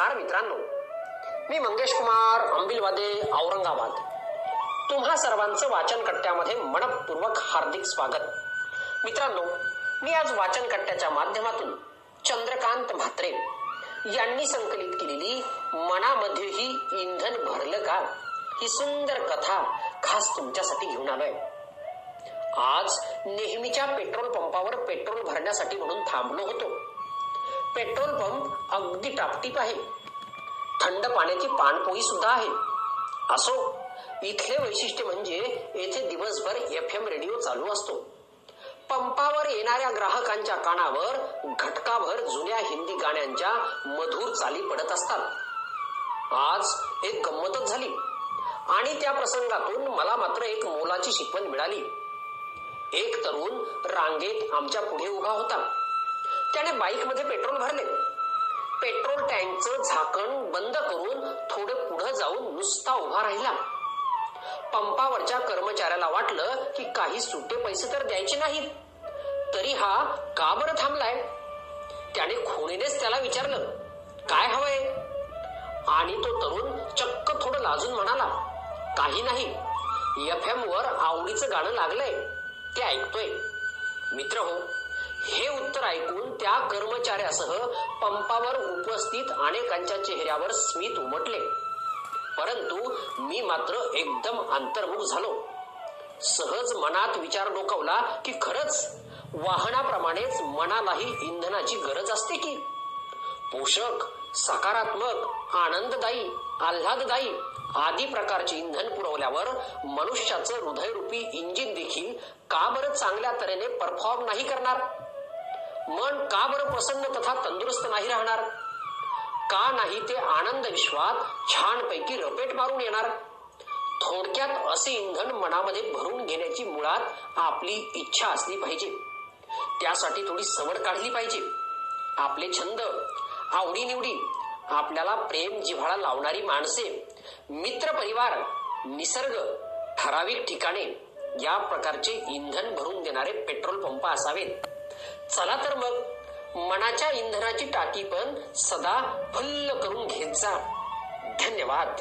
नमस्कार मित्रांनो. मी मंगेश कुमार अंबिलवादे औरंगाबाद. तुम्हा सर्वांचं वाचन कट्ट्यामध्ये मनपूर्वक हार्दिक स्वागत. मित्रांनो मी आज वाचन कट्ट्याच्या माध्यमातून चंद्रकांत म्हात्रे यांनी संकलित केलेली मनामध्येही इंधन भरलं का? ही सुंदर कथा खास तुमच्यासाठी घेऊन आलोय. आज नेहमीच्या पेट्रोल पंपावर पेट्रोल भरण्यासाठी म्हणून थांबलो होतो. पेट्रोल पंप अगदी टापटीप आहे. थंड पाण्याची पाणपोई सुद्धा आहे. असो इथले वैशिष्ट्य म्हणजे येथे दिवसभर एफ एम रेडिओ चालू असतो. पंपावर येणाऱ्या ग्राहकांच्या कानावर घटकाभर जुन्या हिंदी गाण्यांच्या मधुर चाली पडत असतात. आज एक गंमतच झाली. आणि त्या प्रसंगातून मला मात्र एक मोलाची शिकवण मिळाली. एक तरुण रांगेत आमच्या पुढे उभा होता. त्याने बाईकमध्ये पेट्रोल भरले. पेट्रोल टँकचं झाकण बंद करून थोडे पुढे जाऊन नुसता उभा राहिला. पंपावरच्या कर्मचाऱ्याला वाटलं की काही सुटे पैसे तर द्यायचे नाहीत. तरी हा का बरं थांबलाय? त्याने खुणीनेच त्याला विचारलं काय हवंय? आणि तो तरुण चक्क थोडं लाजून म्हणाला काही नाही. एफ एम वर आवडीचं गाणं लागलंय. ते ऐकतोय. मित्र हो हे उत्तर ऐकून त्या कर्मचाऱ्यासह पंपावर उपस्थित अनेकांच्या चेहऱ्यावर स्मित उमटले. परंतु मी मात्र एकदम अंतर्मुख झालो. सहज मनात विचार डोकावला की खरंच वाहनाप्रमाणेच मनालाही इंधनाची गरज असते की? पोषक सकारात्मक आनंददायी आल्हाददायी आदी प्रकारचे इंधन पुरवल्यावर मनुष्याचं हृदयरूपी इंजिन देखील का बरं चांगल्या तऱ्हेने परफॉर्म नाही करणार? मन का बरं प्रसन्न तथा तंदुरुस्त नाही राहणार? का नाही ते आनंद विश्वात छानपैकी रपेट मारून येणार? थोडक्यात असे इंधन मनामध्ये भरून घेण्याची मुळात आपली इच्छा असली पाहिजे. त्यासाठी थोडी सवड काढली पाहिजे. आपले छंद आवडीनिवडी आपल्याला प्रेम जिव्हाळा लावणारी माणसे मित्र परिवार निसर्ग ठराविक ठिकाणे या प्रकारचे इंधन भरून देणारे पेट्रोल पंप असावेत. चला तर मग मनाच्या इंधनाची टाकी पण सदा फुल्ल करून घेत जा. धन्यवाद.